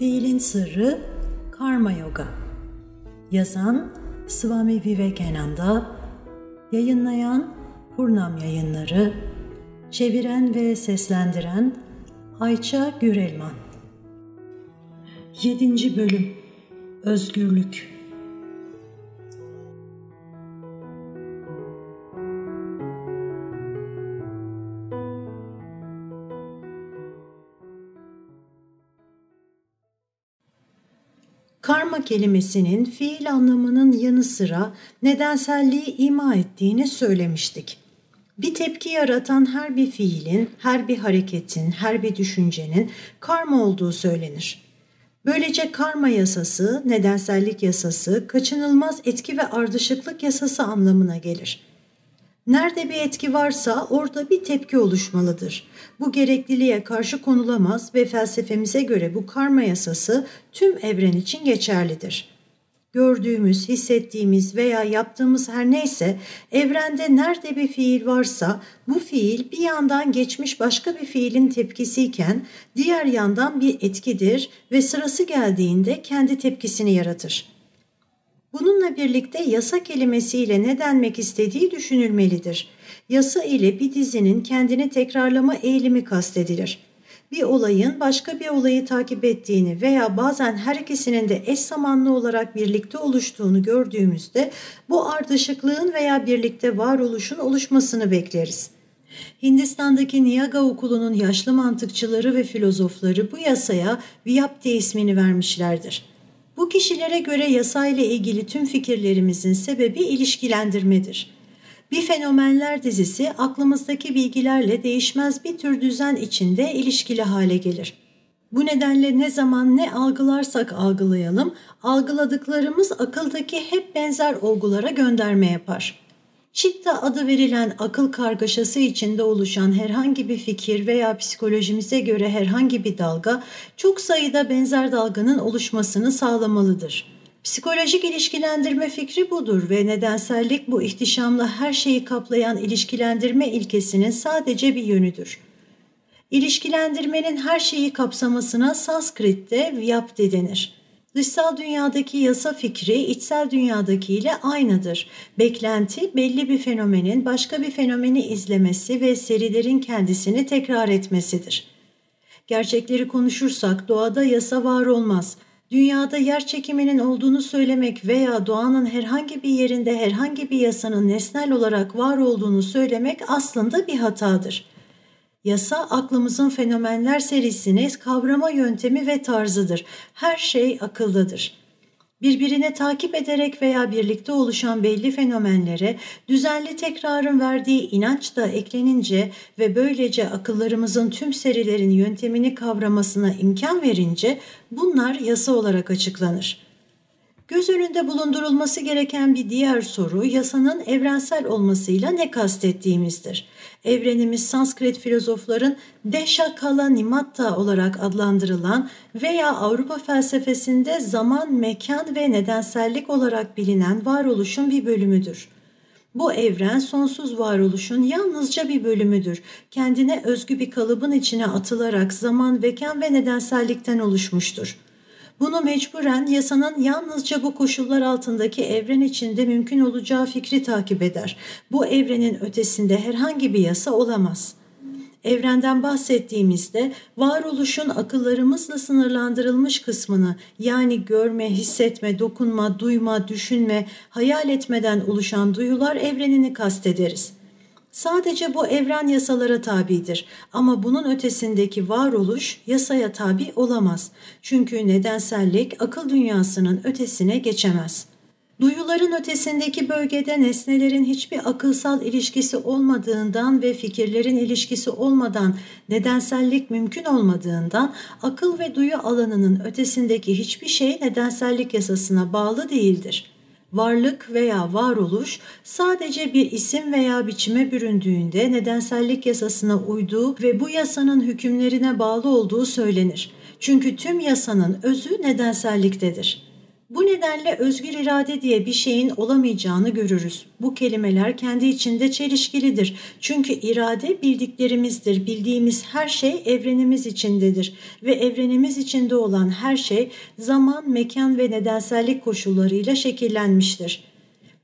Fiilin Sırrı Karma Yoga. Yazan Swami Vivekananda. Yayınlayan Purnam Yayınları. Çeviren ve seslendiren Ayça Gürelman. 7. Bölüm. Özgürlük Kelimesinin fiil anlamının yanı sıra nedenselliği ima ettiğini söylemiştik. Bir tepki yaratan her bir fiilin, her bir hareketin, her bir düşüncenin karma olduğu söylenir. Böylece karma yasası, nedensellik yasası, kaçınılmaz etki ve ardışıklık yasası anlamına gelir. Nerede bir etki varsa orada bir tepki oluşmalıdır. Bu gerekliliğe karşı konulamaz ve felsefemize göre bu karma yasası tüm evren için geçerlidir. Gördüğümüz, hissettiğimiz veya yaptığımız her neyse evrende nerede bir fiil varsa bu fiil bir yandan geçmiş başka bir fiilin tepkisiyken diğer yandan bir etkidir ve sırası geldiğinde kendi tepkisini yaratır. Bununla birlikte yasa kelimesiyle ne denmek istediği düşünülmelidir. Yasa ile bir dizinin kendini tekrarlama eğilimi kastedilir. Bir olayın başka bir olayı takip ettiğini veya bazen her ikisinin de eş zamanlı olarak birlikte oluştuğunu gördüğümüzde bu ardışıklığın veya birlikte varoluşun oluşmasını bekleriz. Hindistan'daki Niyaga okulunun yaşlı mantıkçıları ve filozofları bu yasaya Vyapti ismini vermişlerdir. Bu kişilere göre yasayla ilgili tüm fikirlerimizin sebebi ilişkilendirmedir. Bir fenomenler dizisi aklımızdaki bilgilerle değişmez bir tür düzen içinde ilişkili hale gelir. Bu nedenle ne zaman ne algılarsak algılayalım, algıladıklarımız akıldaki hep benzer olgulara gönderme yapar. Chitta adı verilen akıl kargaşası içinde oluşan herhangi bir fikir veya psikolojimize göre herhangi bir dalga çok sayıda benzer dalganın oluşmasını sağlamalıdır. Psikolojik ilişkilendirme fikri budur ve nedensellik bu ihtişamla her şeyi kaplayan ilişkilendirme ilkesinin sadece bir yönüdür. İlişkilendirmenin her şeyi kapsamasına Sanskrit'te vyapti denir. Dışsal dünyadaki yasa fikri içsel dünyadaki ile aynıdır. Beklenti belli bir fenomenin başka bir fenomeni izlemesi ve serilerin kendisini tekrar etmesidir. Gerçekleri konuşursak doğada yasa var olmaz. Dünyada yer çekiminin olduğunu söylemek veya doğanın herhangi bir yerinde herhangi bir yasanın nesnel olarak var olduğunu söylemek aslında bir hatadır. Yasa aklımızın fenomenler serisini kavrama yöntemi ve tarzıdır. Her şey akıldadır. Birbirine takip ederek veya birlikte oluşan belli fenomenlere düzenli tekrarın verdiği inanç da eklenince ve böylece akıllarımızın tüm serilerin yöntemini kavramasına imkan verince bunlar yasa olarak açıklanır. Göz önünde bulundurulması gereken bir diğer soru yasanın evrensel olmasıyla ne kastettiğimizdir. Evrenimiz Sanskrit filozofların Desha Kala Nimatta olarak adlandırılan veya Avrupa felsefesinde zaman, mekan ve nedensellik olarak bilinen varoluşun bir bölümüdür. Bu evren sonsuz varoluşun yalnızca bir bölümüdür. Kendine özgü bir kalıbın içine atılarak zaman, mekan ve nedensellikten oluşmuştur. Bunu mecburen yasanın yalnızca bu koşullar altındaki evren içinde mümkün olacağı fikri takip eder. Bu evrenin ötesinde herhangi bir yasa olamaz. Evrenden bahsettiğimizde varoluşun akıllarımızla sınırlandırılmış kısmını yani görme, hissetme, dokunma, duyma, düşünme, hayal etmeden oluşan duyular evrenini kastederiz. Sadece bu evren yasalara tabidir ama bunun ötesindeki varoluş yasaya tabi olamaz. Çünkü nedensellik akıl dünyasının ötesine geçemez. Duyuların ötesindeki bölgede nesnelerin hiçbir akılsal ilişkisi olmadığından ve fikirlerin ilişkisi olmadan nedensellik mümkün olmadığından akıl ve duyu alanının ötesindeki hiçbir şey nedensellik yasasına bağlı değildir.'' Varlık veya varoluş sadece bir isim veya biçime büründüğünde nedensellik yasasına uyduğu ve bu yasanın hükümlerine bağlı olduğu söylenir. Çünkü tüm yasanın özü nedenselliktedir. Bu nedenle özgür irade diye bir şeyin olamayacağını görürüz. Bu kelimeler kendi içinde çelişkilidir. Çünkü irade bildiklerimizdir. Bildiğimiz her şey evrenimiz içindedir ve evrenimiz içinde olan her şey zaman, mekan ve nedensellik koşullarıyla şekillenmiştir.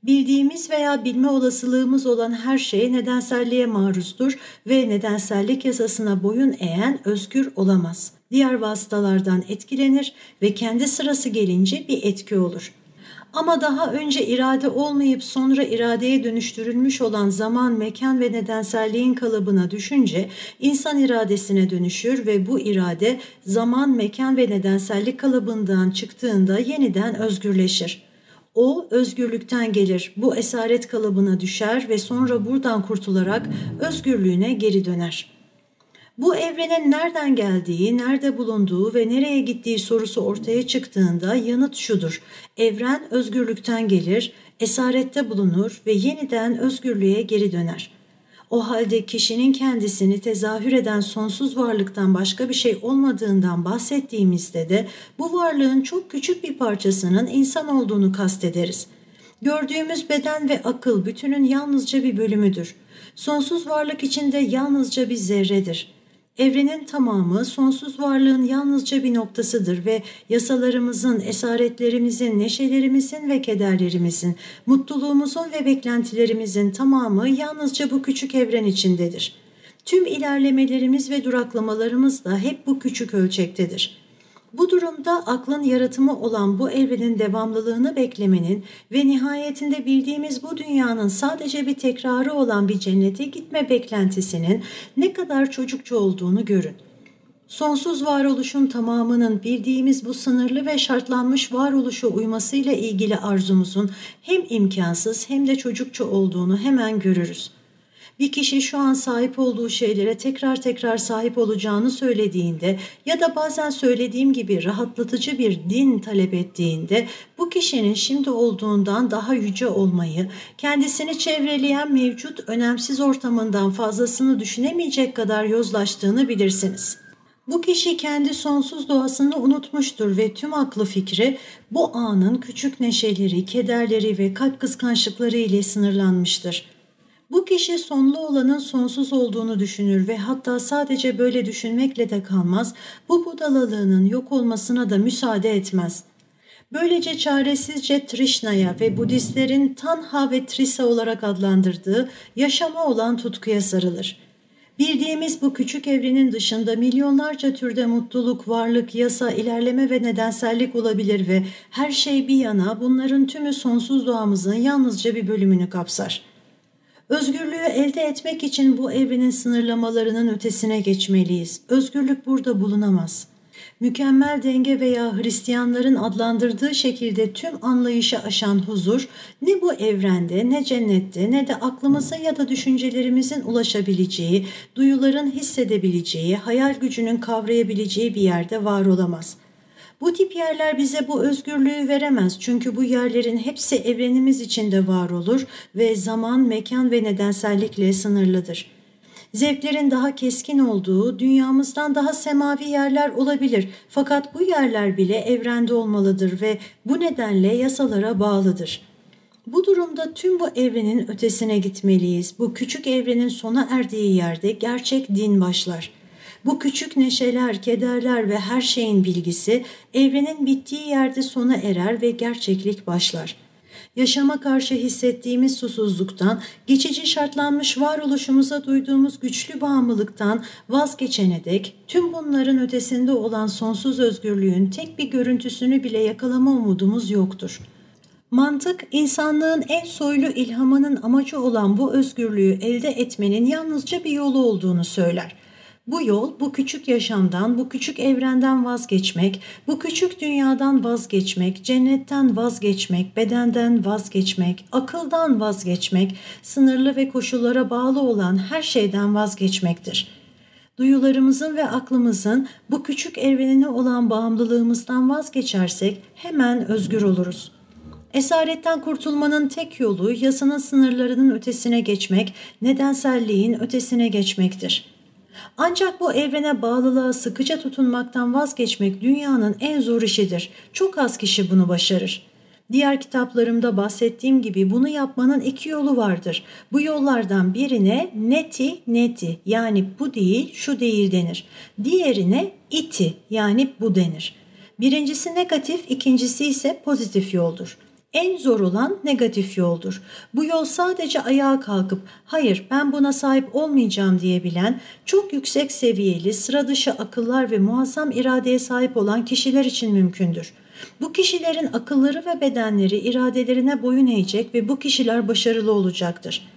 Bildiğimiz veya bilme olasılığımız olan her şey nedenselliğe maruzdur ve nedensellik yasasına boyun eğen özgür olamaz. Diğer vasıtalardan etkilenir ve kendi sırası gelince bir etki olur. Ama daha önce irade olmayıp sonra iradeye dönüştürülmüş olan zaman, mekan ve nedenselliğin kalıbına düşünce insan iradesine dönüşür ve bu irade zaman, mekan ve nedensellik kalıbından çıktığında yeniden özgürleşir. O özgürlükten gelir, bu esaret kalıbına düşer ve sonra buradan kurtularak özgürlüğüne geri döner. Bu evrenin nereden geldiği, nerede bulunduğu ve nereye gittiği sorusu ortaya çıktığında yanıt şudur. Evren özgürlükten gelir, esarette bulunur ve yeniden özgürlüğe geri döner. O halde kişinin kendisini tezahür eden sonsuz varlıktan başka bir şey olmadığından bahsettiğimizde de bu varlığın çok küçük bir parçasının insan olduğunu kastederiz. Gördüğümüz beden ve akıl bütünün yalnızca bir bölümüdür. Sonsuz varlık içinde yalnızca bir zerredir. Evrenin tamamı sonsuz varlığın yalnızca bir noktasıdır ve yasalarımızın, esaretlerimizin, neşelerimizin ve kederlerimizin, mutluluğumuzun ve beklentilerimizin tamamı yalnızca bu küçük evren içindedir. Tüm ilerlemelerimiz ve duraklamalarımız da hep bu küçük ölçektedir.'' Bu durumda aklın yaratımı olan bu evrenin devamlılığını beklemenin ve nihayetinde bildiğimiz bu dünyanın sadece bir tekrarı olan bir cennete gitme beklentisinin ne kadar çocukça olduğunu görün. Sonsuz varoluşun tamamının bildiğimiz bu sınırlı ve şartlanmış varoluşa uymasıyla ilgili arzumuzun hem imkansız hem de çocukça olduğunu hemen görürüz bir kişi şu an sahip olduğu şeylere tekrar tekrar sahip olacağını söylediğinde ya da bazen söylediğim gibi rahatlatıcı bir din talep ettiğinde bu kişinin şimdi olduğundan daha yüce olmayı, kendisini çevreleyen mevcut önemsiz ortamından fazlasını düşünemeyecek kadar yozlaştığını bilirsiniz.'' Bu kişi kendi sonsuz doğasını unutmuştur ve tüm aklı fikri bu anın küçük neşeleri, kederleri ve kalp kıskançlıkları ile sınırlanmıştır. Bu kişi sonlu olanın sonsuz olduğunu düşünür ve hatta sadece böyle düşünmekle de kalmaz, bu budalalığının yok olmasına da müsaade etmez. Böylece çaresizce Trishna'ya ve Budistlerin Tanha ve Trisa olarak adlandırdığı yaşama olan tutkuya sarılır. Bildiğimiz bu küçük evrenin dışında milyonlarca türde mutluluk, varlık, yasa, ilerleme ve nedensellik olabilir ve her şey bir yana bunların tümü sonsuz doğamızın yalnızca bir bölümünü kapsar.'' Özgürlüğü elde etmek için bu evrenin sınırlamalarının ötesine geçmeliyiz. Özgürlük burada bulunamaz. Mükemmel denge veya Hristiyanların adlandırdığı şekilde tüm anlayışı aşan huzur ne bu evrende ne cennette ne de aklımıza ya da düşüncelerimizin ulaşabileceği, duyuların hissedebileceği, hayal gücünün kavrayabileceği bir yerde var olamaz.'' Bu tip yerler bize bu özgürlüğü veremez çünkü bu yerlerin hepsi evrenimiz içinde var olur ve zaman, mekan ve nedensellikle sınırlıdır. Zevklerin daha keskin olduğu, dünyamızdan daha semavi yerler olabilir fakat bu yerler bile evrende olmalıdır ve bu nedenle yasalara bağlıdır.'' Bu durumda tüm bu evrenin ötesine gitmeliyiz. Bu küçük evrenin sona erdiği yerde gerçek din başlar. Bu küçük neşeler, kederler ve her şeyin bilgisi evrenin bittiği yerde sona erer ve gerçeklik başlar. Yaşama karşı hissettiğimiz susuzluktan, geçici şartlanmış varoluşumuza duyduğumuz güçlü bağımlılıktan vazgeçene dek tüm bunların ötesinde olan sonsuz özgürlüğün tek bir görüntüsünü bile yakalama umudumuz yoktur.'' Mantık, insanlığın en soylu ilhamının amacı olan bu özgürlüğü elde etmenin yalnızca bir yolu olduğunu söyler. Bu yol bu küçük yaşamdan, bu küçük evrenden vazgeçmek, bu küçük dünyadan vazgeçmek, cennetten vazgeçmek, bedenden vazgeçmek, akıldan vazgeçmek, sınırlı ve koşullara bağlı olan her şeyden vazgeçmektir. Duyularımızın ve aklımızın bu küçük evrenine olan bağımlılığımızdan vazgeçersek hemen özgür oluruz.'' Esaretten kurtulmanın tek yolu yasanın sınırlarının ötesine geçmek, nedenselliğin ötesine geçmektir. Ancak bu evrene bağlılığa sıkıca tutunmaktan vazgeçmek dünyanın en zor işidir. Çok az kişi bunu başarır. Diğer kitaplarımda bahsettiğim gibi bunu yapmanın iki yolu vardır. Bu yollardan birine neti neti yani bu değil şu değil denir. Diğerine iti yani bu denir. Birincisi negatif, ikincisi ise pozitif yoldur. En zor olan negatif yoldur. Bu yol sadece ayağa kalkıp hayır ben buna sahip olmayacağım diyebilen, çok yüksek seviyeli, sıra dışı akıllar ve muazzam iradeye sahip olan kişiler için mümkündür. Bu kişilerin akılları ve bedenleri iradelerine boyun eğecek ve bu kişiler başarılı olacaktır.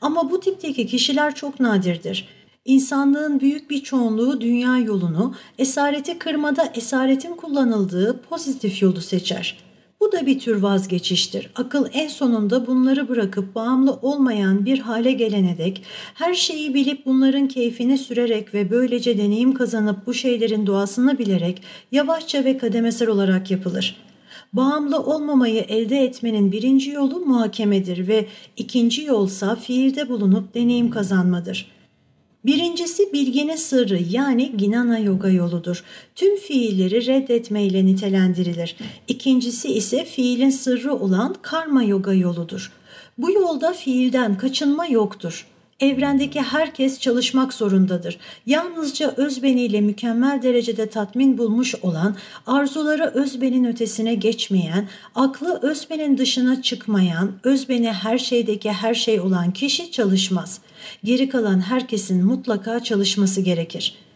Ama bu tipteki kişiler çok nadirdir. İnsanlığın büyük bir çoğunluğu dünya yolunu, esareti kırmada esaretin kullanıldığı pozitif yolu seçer. Bu da bir tür vazgeçiştir. Akıl en sonunda bunları bırakıp bağımlı olmayan bir hale gelene dek her şeyi bilip bunların keyfini sürerek ve böylece deneyim kazanıp bu şeylerin doğasını bilerek yavaşça ve kademesel olarak yapılır. Bağımlı olmamayı elde etmenin birinci yolu muhakemedir ve ikinci yolsa fiilde bulunup deneyim kazanmadır.'' Birincisi bilginin sırrı yani Ginana Yoga yoludur. Tüm fiilleri reddetmeyle nitelendirilir. İkincisi ise fiilin sırrı olan Karma Yoga yoludur. Bu yolda fiilden kaçınma yoktur. Evrendeki herkes çalışmak zorundadır. Yalnızca özbeniyle mükemmel derecede tatmin bulmuş olan, arzuları özbenin ötesine geçmeyen, aklı özbenin dışına çıkmayan, özbeni her şeydeki her şey olan kişi çalışmaz. Geri kalan herkesin mutlaka çalışması gerekir.''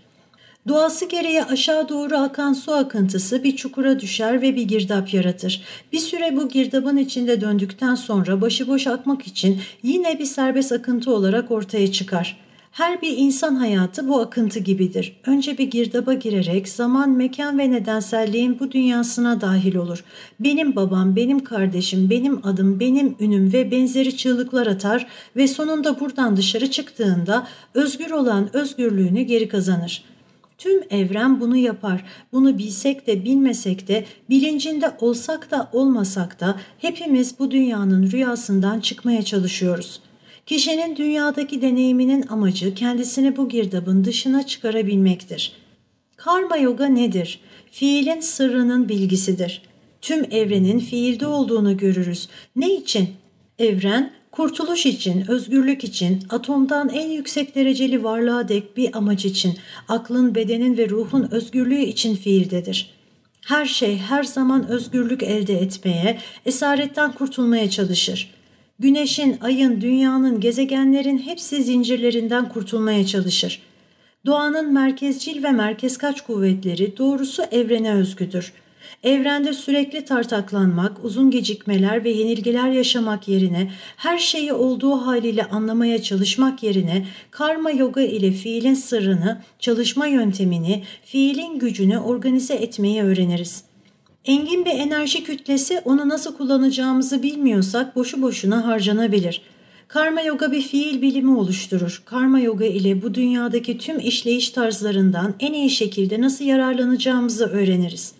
Doğası gereği aşağı doğru akan su akıntısı bir çukura düşer ve bir girdap yaratır. Bir süre bu girdabın içinde döndükten sonra başıboş akmak için yine bir serbest akıntı olarak ortaya çıkar. Her bir insan hayatı bu akıntı gibidir. Önce bir girdaba girerek zaman, mekan ve nedenselliğin bu dünyasına dahil olur. Benim babam, benim kardeşim, benim adım, benim ünüm ve benzeri çığlıklar atar ve sonunda buradan dışarı çıktığında özgür olan özgürlüğünü geri kazanır.'' Tüm evren bunu yapar. Bunu bilsek de bilmesek de, bilincinde olsak da olmasak da hepimiz bu dünyanın rüyasından çıkmaya çalışıyoruz. Kişinin dünyadaki deneyiminin amacı kendisini bu girdabın dışına çıkarabilmektir. Karma yoga nedir? Fiilin sırrının bilgisidir. Tüm evrenin fiilde olduğunu görürüz. Ne için? Evren Kurtuluş için, özgürlük için, atomdan en yüksek dereceli varlığa dek bir amaç için, aklın, bedenin ve ruhun özgürlüğü için fiildedir. Her şey her zaman özgürlük elde etmeye, esaretten kurtulmaya çalışır. Güneşin, ayın, dünyanın, gezegenlerin hepsi zincirlerinden kurtulmaya çalışır. Doğanın merkezcil ve merkez kaç kuvvetleri doğrusu evrene özgüdür.'' Evrende sürekli tartaklanmak, uzun gecikmeler ve yenilgiler yaşamak yerine her şeyi olduğu haliyle anlamaya çalışmak yerine karma yoga ile fiilin sırrını, çalışma yöntemini, fiilin gücünü organize etmeyi öğreniriz. Engin bir enerji kütlesi onu nasıl kullanacağımızı bilmiyorsak boşu boşuna harcanabilir. Karma yoga bir fiil bilimi oluşturur. Karma yoga ile bu dünyadaki tüm işleyiş tarzlarından en iyi şekilde nasıl yararlanacağımızı öğreniriz.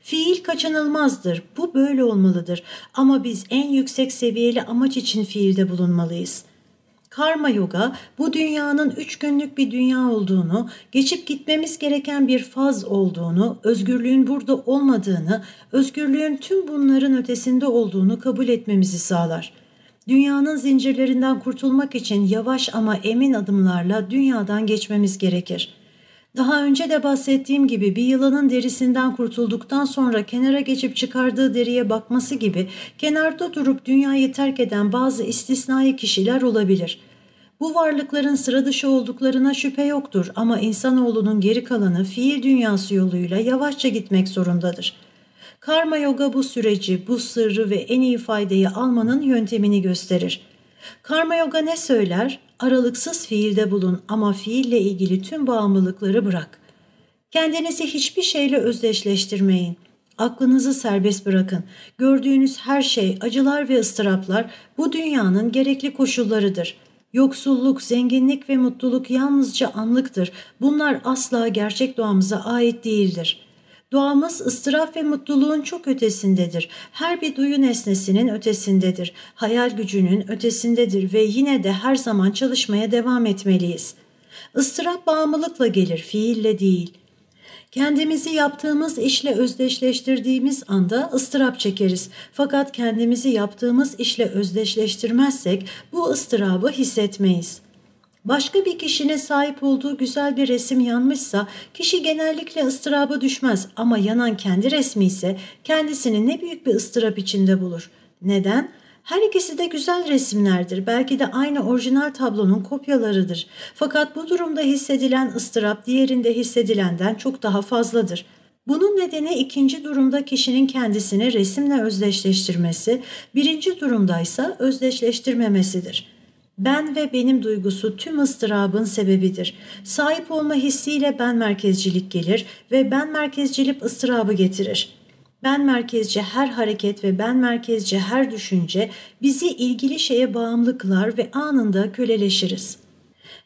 Fiil kaçınılmazdır. Bu böyle olmalıdır. Ama biz en yüksek seviyeli amaç için fiilde bulunmalıyız. Karma yoga bu dünyanın üç günlük bir dünya olduğunu, geçip gitmemiz gereken bir faz olduğunu, özgürlüğün burada olmadığını, özgürlüğün tüm bunların ötesinde olduğunu kabul etmemizi sağlar. Dünyanın zincirlerinden kurtulmak için yavaş ama emin adımlarla dünyadan geçmemiz gerekir.'' Daha önce de bahsettiğim gibi bir yılanın derisinden kurtulduktan sonra kenara geçip çıkardığı deriye bakması gibi kenarda durup dünyayı terk eden bazı istisnai kişiler olabilir. Bu varlıkların sıra dışı olduklarına şüphe yoktur ama insanoğlunun geri kalanı fiil dünyası yoluyla yavaşça gitmek zorundadır. Karma yoga bu süreci, bu sırrı ve en iyi faydayı almanın yöntemini gösterir. Karma yoga ne söyler? Aralıksız fiilde bulun ama fiille ilgili tüm bağımlılıkları bırak. Kendinizi hiçbir şeyle özdeşleştirmeyin. Aklınızı serbest bırakın. Gördüğünüz her şey, acılar ve ıstıraplar bu dünyanın gerekli koşullarıdır. Yoksulluk, zenginlik ve mutluluk yalnızca anlıktır. Bunlar asla gerçek doğamıza ait değildir.'' Doğamız ıstıraf ve mutluluğun çok ötesindedir. Her bir duyu nesnesinin ötesindedir. Hayal gücünün ötesindedir ve yine de her zaman çalışmaya devam etmeliyiz. Istırap bağımlılıkla gelir, fiille değil. Kendimizi yaptığımız işle özdeşleştirdiğimiz anda ıstırap çekeriz. Fakat kendimizi yaptığımız işle özdeşleştirmezsek bu ıstırabı hissetmeyiz. Başka bir kişinin sahip olduğu güzel bir resim yanmışsa kişi genellikle ıstıraba düşmez ama yanan kendi resmi ise kendisini ne büyük bir ıstırap içinde bulur. Neden? Her ikisi de güzel resimlerdir. Belki de aynı orijinal tablonun kopyalarıdır. Fakat bu durumda hissedilen ıstırap diğerinde hissedilenden çok daha fazladır. Bunun nedeni ikinci durumda kişinin kendisini resimle özdeşleştirmesi, birinci durumdaysa özdeşleştirmemesidir. Ben ve benim duygusu tüm ıstırabın sebebidir. Sahip olma hissiyle ben merkezcilik gelir ve ben merkezcilik ıstırabı getirir. Ben merkezci her hareket ve ben merkezci her düşünce bizi ilgili şeye bağımlı kılar ve anında köleleşiriz.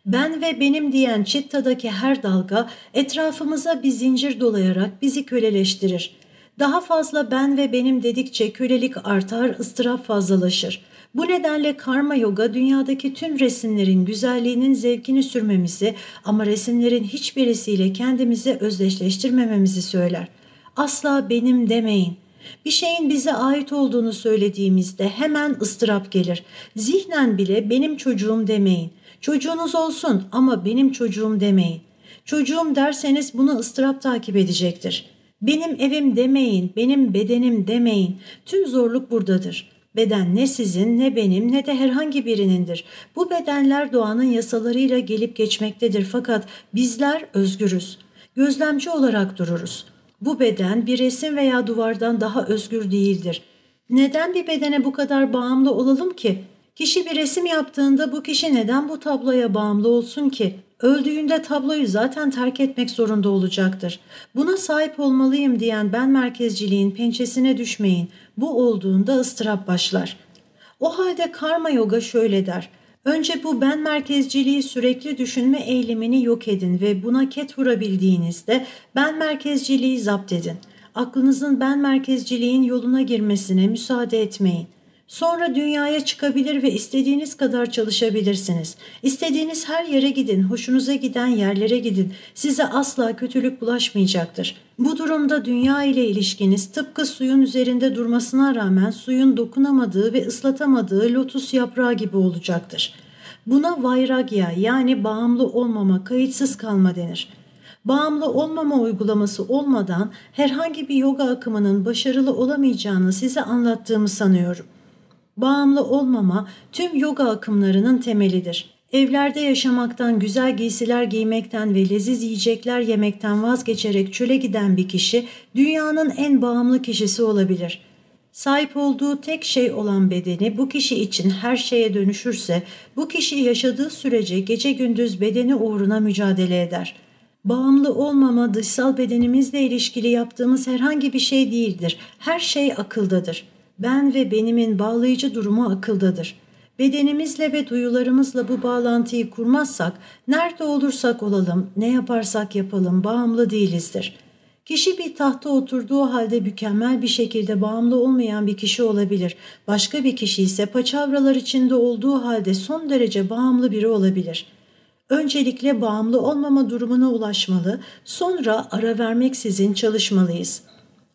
Ben ve benim diyen çittadaki her dalga etrafımıza bir zincir dolayarak bizi köleleştirir. Daha fazla ben ve benim dedikçe kölelik artar, ıstırap fazlalaşır. Bu nedenle karma yoga dünyadaki tüm resimlerin güzelliğinin zevkini sürmemizi ama resimlerin hiçbirisiyle kendimizi özdeşleştirmememizi söyler. Asla benim demeyin. Bir şeyin bize ait olduğunu söylediğimizde hemen ıstırap gelir. Zihnen bile benim çocuğum demeyin. Çocuğunuz olsun ama benim çocuğum demeyin. Çocuğum derseniz bunu ıstırap takip edecektir. Benim evim demeyin, benim bedenim demeyin. Tüm zorluk buradadır. Beden ne sizin ne benim ne de herhangi birinindir. Bu bedenler doğanın yasalarıyla gelip geçmektedir fakat bizler özgürüz. Gözlemci olarak dururuz. Bu beden bir resim veya duvardan daha özgür değildir. Neden bir bedene bu kadar bağımlı olalım ki? Kişi bir resim yaptığında bu kişi neden bu tabloya bağımlı olsun ki? Öldüğünde tabloyu zaten terk etmek zorunda olacaktır. Buna sahip olmalıyım diyen ben merkezciliğin pençesine düşmeyin. Bu olduğunda ıstırap başlar. O halde karma yoga şöyle der. Önce bu ben merkezciliği sürekli düşünme eylemini yok edin ve buna ket vurabildiğinizde ben merkezciliği zapt edin. Aklınızın ben merkezciliğin yoluna girmesine müsaade etmeyin. Sonra dünyaya çıkabilir ve istediğiniz kadar çalışabilirsiniz. İstediğiniz her yere gidin, hoşunuza giden yerlere gidin. Size asla kötülük bulaşmayacaktır. Bu durumda dünya ile ilişkiniz tıpkı suyun üzerinde durmasına rağmen suyun dokunamadığı ve ıslatamadığı lotus yaprağı gibi olacaktır. Buna vairagya yani bağımlı olmama, kayıtsız kalma denir. Bağımlı olmama uygulaması olmadan herhangi bir yoga akımının başarılı olamayacağını size anlattığımı sanıyorum. Bağımlı olmama tüm yoga akımlarının temelidir. Evlerde yaşamaktan, güzel giysiler giymekten ve leziz yiyecekler yemekten vazgeçerek çöle giden bir kişi dünyanın en bağımlı kişisi olabilir. Sahip olduğu tek şey olan bedeni bu kişi için her şeye dönüşürse bu kişi yaşadığı sürece gece gündüz bedeni uğruna mücadele eder. Bağımlı olmama dışsal bedenimizle ilişkili yaptığımız herhangi bir şey değildir. Her şey akıldadır.'' ben ve benimin bağlayıcı durumu akıldadır. Bedenimizle ve duyularımızla bu bağlantıyı kurmazsak, nerede olursak olalım, ne yaparsak yapalım bağımlı değilizdir. Kişi bir tahta oturduğu halde mükemmel bir şekilde bağımlı olmayan bir kişi olabilir. Başka bir kişi ise paçavralar içinde olduğu halde son derece bağımlı biri olabilir.'' Öncelikle bağımlı olmama durumuna ulaşmalı, sonra ara vermeksizin çalışmalıyız.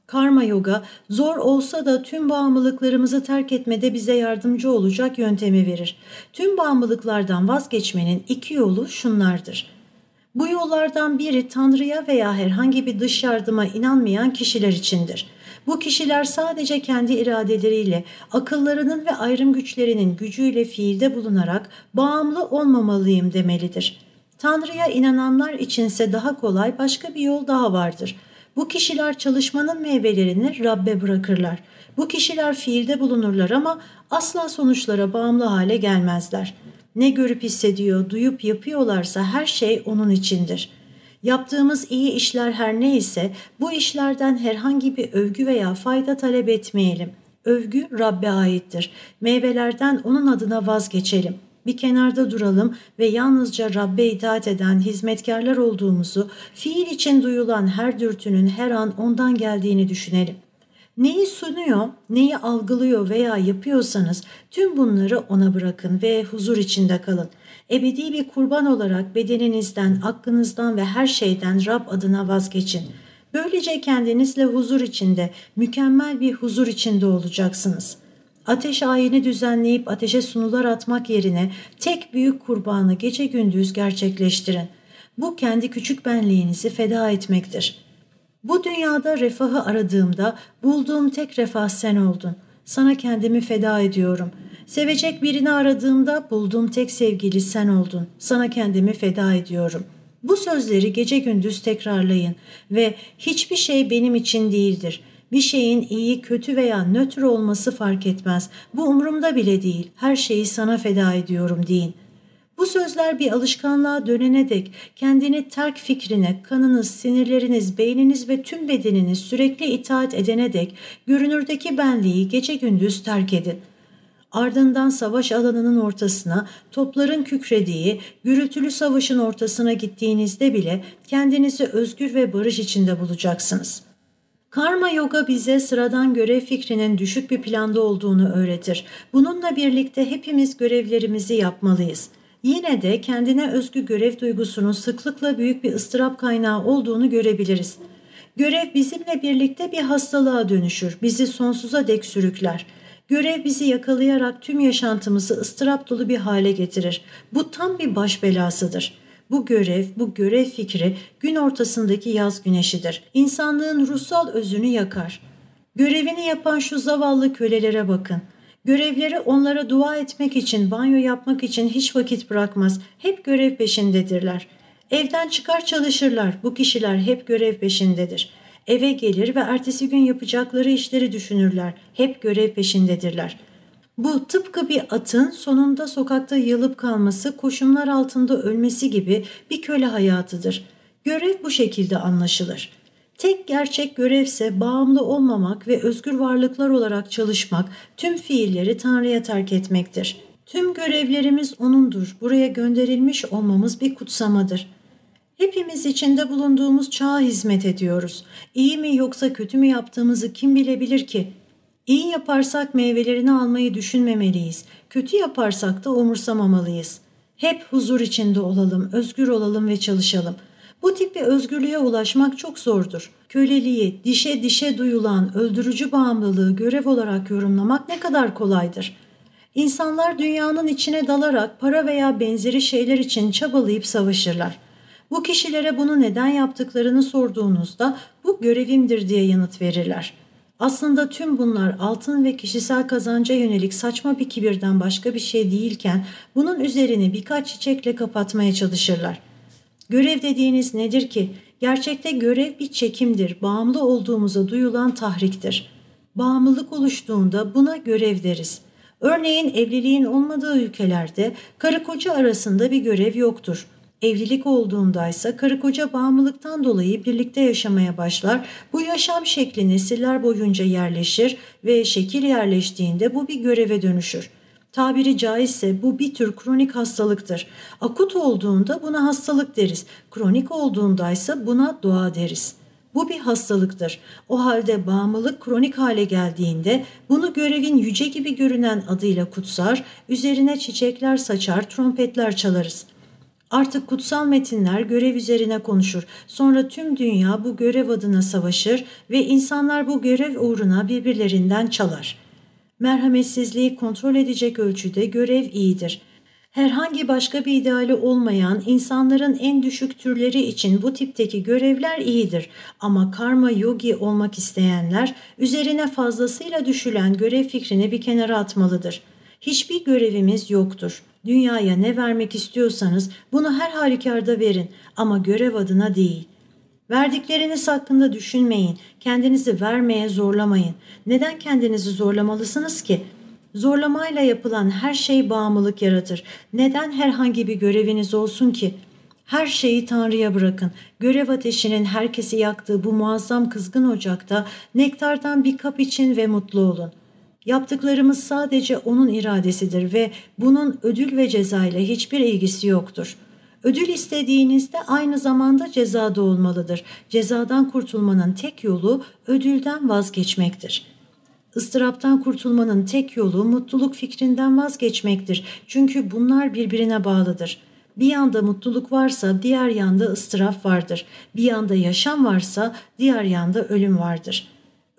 Karma yoga zor olsa da tüm bağımlılıklarımızı terk etmede bize yardımcı olacak yöntemi verir. Tüm bağımlılıklardan vazgeçmenin iki yolu şunlardır. Bu yollardan biri Tanrı'ya veya herhangi bir dış yardıma inanmayan kişiler içindir. Bu kişiler sadece kendi iradeleriyle, akıllarının ve ayrım güçlerinin gücüyle fiilde bulunarak bağımlı olmamalıyım demelidir. Tanrı'ya inananlar içinse daha kolay başka bir yol daha vardır.'' Bu kişiler çalışmanın meyvelerini Rabbe bırakırlar. Bu kişiler fiilde bulunurlar ama asla sonuçlara bağımlı hale gelmezler. Ne görüp hissediyor, duyup yapıyorlarsa her şey onun içindir. Yaptığımız iyi işler her neyse bu işlerden herhangi bir övgü veya fayda talep etmeyelim. Övgü Rabbe aittir. Meyvelerden onun adına vazgeçelim bir kenarda duralım ve yalnızca Rabbe itaat eden hizmetkarlar olduğumuzu, fiil için duyulan her dürtünün her an ondan geldiğini düşünelim. Neyi sunuyor, neyi algılıyor veya yapıyorsanız tüm bunları ona bırakın ve huzur içinde kalın. Ebedi bir kurban olarak bedeninizden, aklınızdan ve her şeyden Rab adına vazgeçin. Böylece kendinizle huzur içinde, mükemmel bir huzur içinde olacaksınız. Ateş ayini düzenleyip ateşe sunular atmak yerine tek büyük kurbanı gece gündüz gerçekleştirin. Bu kendi küçük benliğinizi feda etmektir.'' Bu dünyada refahı aradığımda bulduğum tek refah sen oldun. Sana kendimi feda ediyorum. Sevecek birini aradığımda bulduğum tek sevgili sen oldun. Sana kendimi feda ediyorum. Bu sözleri gece gündüz tekrarlayın ve hiçbir şey benim için değildir. Bir şeyin iyi, kötü veya nötr olması fark etmez. Bu umurumda bile değil. Her şeyi sana feda ediyorum deyin.'' Bu sözler bir alışkanlığa dönene dek kendini terk fikrine, kanınız, sinirleriniz, beyniniz ve tüm bedeniniz sürekli itaat edene dek görünürdeki benliği gece gündüz terk edin. Ardından savaş alanının ortasına, topların kükrediği, gürültülü savaşın ortasına gittiğinizde bile kendinizi özgür ve barış içinde bulacaksınız.'' Karma yoga bize sıradan görev fikrinin düşük bir planda olduğunu öğretir. Bununla birlikte hepimiz görevlerimizi yapmalıyız yine de kendine özgü görev duygusunun sıklıkla büyük bir ıstırap kaynağı olduğunu görebiliriz. Görev bizimle birlikte bir hastalığa dönüşür, bizi sonsuza dek sürükler. Görev bizi yakalayarak tüm yaşantımızı ıstırap dolu bir hale getirir. Bu tam bir baş belasıdır. Bu görev, bu görev fikri gün ortasındaki yaz güneşidir. İnsanlığın ruhsal özünü yakar. Görevini yapan şu zavallı kölelere bakın. Görevleri onlara dua etmek için, banyo yapmak için hiç vakit bırakmaz. Hep görev peşindedirler. Evden çıkar çalışırlar. Bu kişiler hep görev peşindedir. Eve gelir ve ertesi gün yapacakları işleri düşünürler. Hep görev peşindedirler. Bu tıpkı bir atın sonunda sokakta yılıp kalması, koşumlar altında ölmesi gibi bir köle hayatıdır. Görev bu şekilde anlaşılır. Tek gerçek görevse bağımlı olmamak ve özgür varlıklar olarak çalışmak, tüm fiilleri Tanrı'ya terk etmektir. Tüm görevlerimiz O'nundur. Buraya gönderilmiş olmamız bir kutsamadır. Hepimiz içinde bulunduğumuz çağa hizmet ediyoruz. İyi mi yoksa kötü mü yaptığımızı kim bilebilir ki? İyi yaparsak meyvelerini almayı düşünmemeliyiz. Kötü yaparsak da umursamamalıyız. Hep huzur içinde olalım, özgür olalım ve çalışalım.'' Bu tip bir özgürlüğe ulaşmak çok zordur. Köleliği, dişe dişe duyulan öldürücü bağımlılığı görev olarak yorumlamak ne kadar kolaydır. İnsanlar dünyanın içine dalarak para veya benzeri şeyler için çabalayıp savaşırlar. Bu kişilere bunu neden yaptıklarını sorduğunuzda bu görevimdir diye yanıt verirler. Aslında tüm bunlar altın ve kişisel kazanca yönelik saçma bir kibirden başka bir şey değilken bunun üzerini birkaç çiçekle kapatmaya çalışırlar. Görev dediğiniz nedir ki? Gerçekte görev bir çekimdir, bağımlı olduğumuza duyulan tahriktir. Bağımlılık oluştuğunda buna görev deriz. Örneğin evliliğin olmadığı ülkelerde karı koca arasında bir görev yoktur. Evlilik olduğunda ise karı koca bağımlılıktan dolayı birlikte yaşamaya başlar. Bu yaşam şekli nesiller boyunca yerleşir ve şekil yerleştiğinde bu bir göreve dönüşür. Tabiri caizse bu bir tür kronik hastalıktır. Akut olduğunda buna hastalık deriz. Kronik olduğunda ise buna doğa deriz. Bu bir hastalıktır. O halde bağımlılık kronik hale geldiğinde bunu görevin yüce gibi görünen adıyla kutsar, üzerine çiçekler saçar, trompetler çalarız. Artık kutsal metinler görev üzerine konuşur. Sonra tüm dünya bu görev adına savaşır ve insanlar bu görev uğruna birbirlerinden çalar.'' merhametsizliği kontrol edecek ölçüde görev iyidir. Herhangi başka bir ideali olmayan insanların en düşük türleri için bu tipteki görevler iyidir ama karma yogi olmak isteyenler üzerine fazlasıyla düşülen görev fikrini bir kenara atmalıdır. Hiçbir görevimiz yoktur. Dünyaya ne vermek istiyorsanız bunu her halükarda verin ama görev adına değil. Verdikleriniz hakkında düşünmeyin. Kendinizi vermeye zorlamayın. Neden kendinizi zorlamalısınız ki? Zorlamayla yapılan her şey bağımlılık yaratır. Neden herhangi bir göreviniz olsun ki? Her şeyi Tanrı'ya bırakın. Görev ateşinin herkesi yaktığı bu muazzam kızgın ocakta nektardan bir kap için ve mutlu olun. Yaptıklarımız sadece onun iradesidir ve bunun ödül ve ceza ile hiçbir ilgisi yoktur.'' Ödül istediğinizde aynı zamanda cezada olmalıdır. Cezadan kurtulmanın tek yolu ödülden vazgeçmektir. Istıraptan kurtulmanın tek yolu mutluluk fikrinden vazgeçmektir. Çünkü bunlar birbirine bağlıdır. Bir yanda mutluluk varsa diğer yanda ıstırap vardır. Bir yanda yaşam varsa diğer yanda ölüm vardır.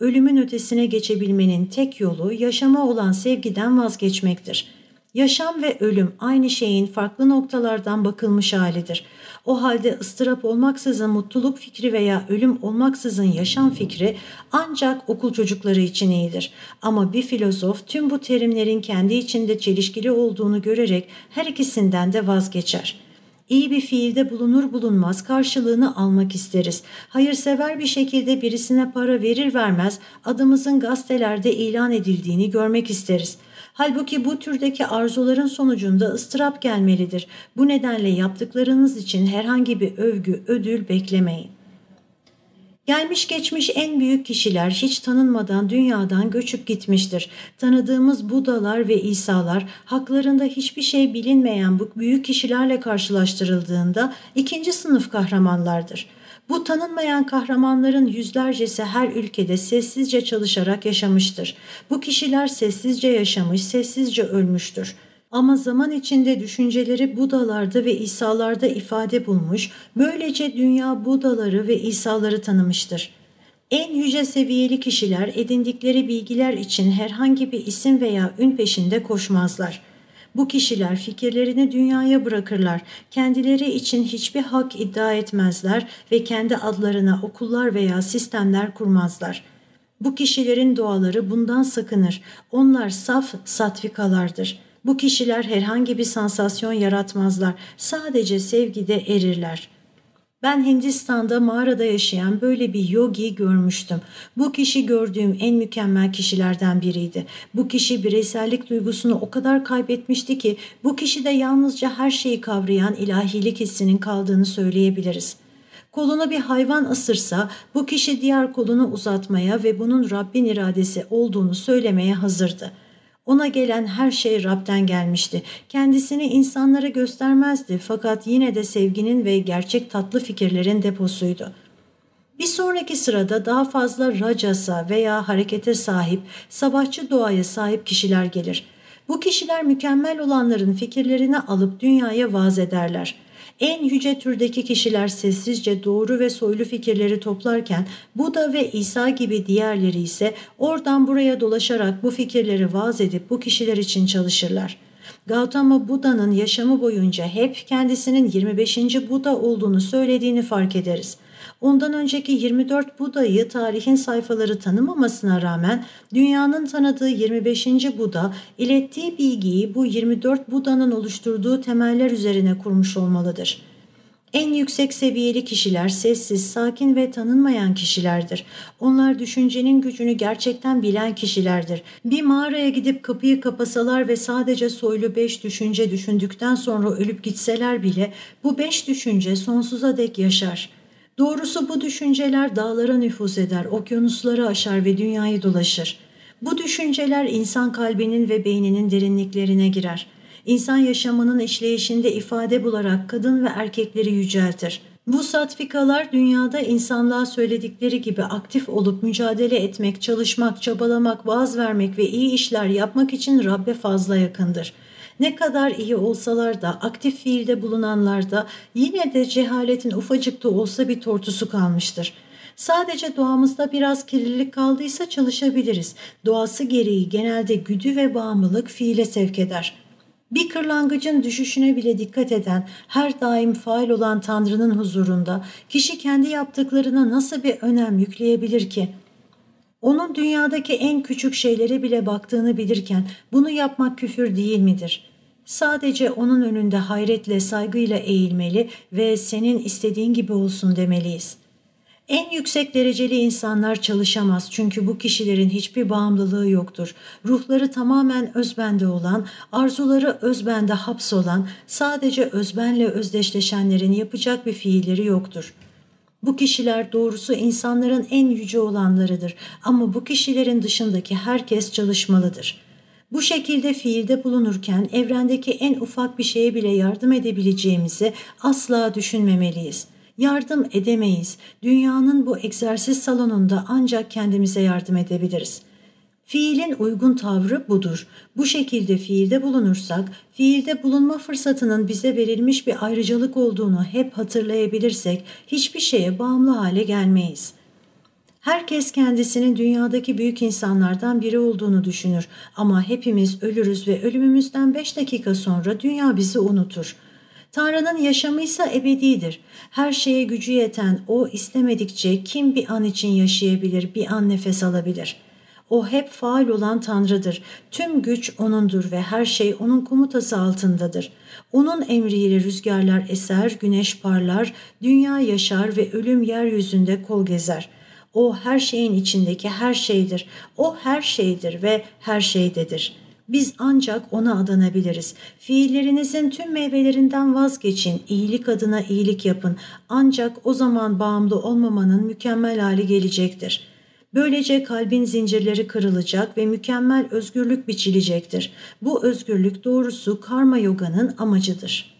Ölümün ötesine geçebilmenin tek yolu yaşama olan sevgiden vazgeçmektir.'' Yaşam ve ölüm aynı şeyin farklı noktalardan bakılmış halidir. O halde ıstırap olmaksızın mutluluk fikri veya ölüm olmaksızın yaşam fikri ancak okul çocukları için iyidir. Ama bir filozof tüm bu terimlerin kendi içinde çelişkili olduğunu görerek her ikisinden de vazgeçer.'' İyi bir fiilde bulunur bulunmaz karşılığını almak isteriz. Hayırsever bir şekilde birisine para verir vermez adımızın gazetelerde ilan edildiğini görmek isteriz. Halbuki bu türdeki arzuların sonucunda ıstırap gelmelidir. Bu nedenle yaptıklarınız için herhangi bir övgü, ödül beklemeyin. Gelmiş geçmiş en büyük kişiler hiç tanınmadan dünyadan göçüp gitmiştir. Tanıdığımız Budalar ve İsa'lar haklarında hiçbir şey bilinmeyen bu büyük kişilerle karşılaştırıldığında ikinci sınıf kahramanlardır. Bu tanınmayan kahramanların yüzlercesi her ülkede sessizce çalışarak yaşamıştır. Bu kişiler sessizce yaşamış, sessizce ölmüştür. Ama zaman içinde düşünceleri Budalarda ve İsa'larda ifade bulmuş, böylece dünya Budaları ve İsa'ları tanımıştır. En yüce seviyeli kişiler edindikleri bilgiler için herhangi bir isim veya ün peşinde koşmazlar. Bu kişiler fikirlerini dünyaya bırakırlar. Kendileri için hiçbir hak iddia etmezler ve kendi adlarına okullar veya sistemler kurmazlar. Bu kişilerin duaları bundan sakınır. Onlar saf satvikalardır. Bu kişiler herhangi bir sansasyon yaratmazlar. Sadece sevgide erirler.'' Ben Hindistan'da mağarada yaşayan böyle bir yogi görmüştüm. Bu kişi gördüğüm en mükemmel kişilerden biriydi. Bu kişi bireysellik duygusunu o kadar kaybetmişti ki bu kişide yalnızca her şeyi kavrayan ilahilik hissinin kaldığını söyleyebiliriz. Kolunu bir hayvan ısırsa bu kişi diğer kolunu uzatmaya ve bunun Rabbin iradesi olduğunu söylemeye hazırdı.'' Ona gelen her şey Rab'den gelmişti. Kendisini insanlara göstermezdi fakat yine de sevginin ve gerçek tatlı fikirlerin deposuydu. Bir sonraki sırada daha fazla racasa veya harekete sahip, sabahçı doğaya sahip kişiler gelir. Bu kişiler mükemmel olanların fikirlerini alıp dünyaya vaaz ederler. En yüce türdeki kişiler sessizce doğru ve soylu fikirleri toplarken Buda ve İsa gibi diğerleri ise oradan buraya dolaşarak bu fikirleri vaaz edip bu kişiler için çalışırlar. Gautama Buda'nın yaşamı boyunca hep kendisinin 25. Buda olduğunu söylediğini fark ederiz. Ondan önceki 24 Buda'yı tarihin sayfaları tanımamasına rağmen dünyanın tanıdığı 25. Buda ilettiği bilgiyi bu 24 Buda'nın oluşturduğu temeller üzerine kurmuş olmalıdır. En yüksek seviyeli kişiler sessiz, sakin ve tanınmayan kişilerdir. Onlar düşüncenin gücünü gerçekten bilen kişilerdir. Bir mağaraya gidip kapıyı kapasalar ve sadece soylu beş düşünce düşündükten sonra ölüp gitseler bile bu beş düşünce sonsuza dek yaşar. Doğrusu bu düşünceler dağlara nüfuz eder, okyanusları aşar ve dünyayı dolaşır. Bu düşünceler insan kalbinin ve beyninin derinliklerine girer. İnsan yaşamının işleyişinde ifade bularak kadın ve erkekleri yüceltir. Bu satvikalar dünyada insanlığa söyledikleri gibi aktif olup mücadele etmek, çalışmak, çabalamak, vaaz vermek ve iyi işler yapmak için Rabbe fazla yakındır.'' Ne kadar iyi olsalar da aktif fiilde bulunanlarda yine de cehaletin ufacık da olsa bir tortusu kalmıştır. Sadece doğamızda biraz kirlilik kaldıysa çalışabiliriz. Doğası gereği genelde güdü ve bağımlılık fiile sevk eder. Bir kırlangıcın düşüşüne bile dikkat eden, her daim faal olan Tanrı'nın huzurunda kişi kendi yaptıklarına nasıl bir önem yükleyebilir ki? Onun dünyadaki en küçük şeylere bile baktığını bilirken bunu yapmak küfür değil midir? Sadece onun önünde hayretle, saygıyla eğilmeli ve senin istediğin gibi olsun demeliyiz. En yüksek dereceli insanlar çalışamaz çünkü bu kişilerin hiçbir bağımlılığı yoktur. Ruhları tamamen özbende olan, arzuları özbende hapsolan, sadece özbenle özdeşleşenlerin yapacak bir fiilleri yoktur.'' Bu kişiler doğrusu insanların en yüce olanlarıdır ama bu kişilerin dışındaki herkes çalışmalıdır. Bu şekilde fiilde bulunurken evrendeki en ufak bir şeye bile yardım edebileceğimizi asla düşünmemeliyiz. Yardım edemeyiz. Dünyanın bu egzersiz salonunda ancak kendimize yardım edebiliriz. Fiilin uygun tavrı budur. Bu şekilde fiilde bulunursak, fiilde bulunma fırsatının bize verilmiş bir ayrıcalık olduğunu hep hatırlayabilirsek hiçbir şeye bağımlı hale gelmeyiz.'' Herkes kendisinin dünyadaki büyük insanlardan biri olduğunu düşünür ama hepimiz ölürüz ve ölümümüzden beş dakika sonra dünya bizi unutur. Tanrı'nın yaşamı ise ebedidir. Her şeye gücü yeten o istemedikçe kim bir an için yaşayabilir, bir an nefes alabilir. O hep faal olan Tanrı'dır. Tüm güç O'nundur ve her şey O'nun komutası altındadır. O'nun emriyle rüzgarlar eser, güneş parlar, dünya yaşar ve ölüm yeryüzünde kol gezer.'' O her şeyin içindeki her şeydir. O her şeydir ve her şeydedir. Biz ancak ona adanabiliriz. Fiillerinizin tüm meyvelerinden vazgeçin, iyilik adına iyilik yapın. Ancak o zaman bağımlı olmamanın mükemmel hali gelecektir. Böylece kalbin zincirleri kırılacak ve mükemmel özgürlük biçilecektir. Bu özgürlük doğrusu karma yoganın amacıdır.''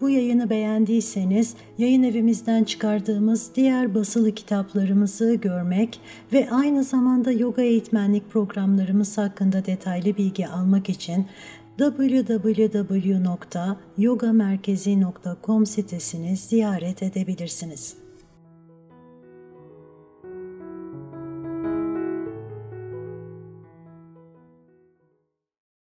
Bu yayını beğendiyseniz yayın evimizden çıkardığımız diğer basılı kitaplarımızı görmek ve aynı zamanda yoga eğitmenlik programlarımız hakkında detaylı bilgi almak için www.yogamerkezi.com sitesini ziyaret edebilirsiniz.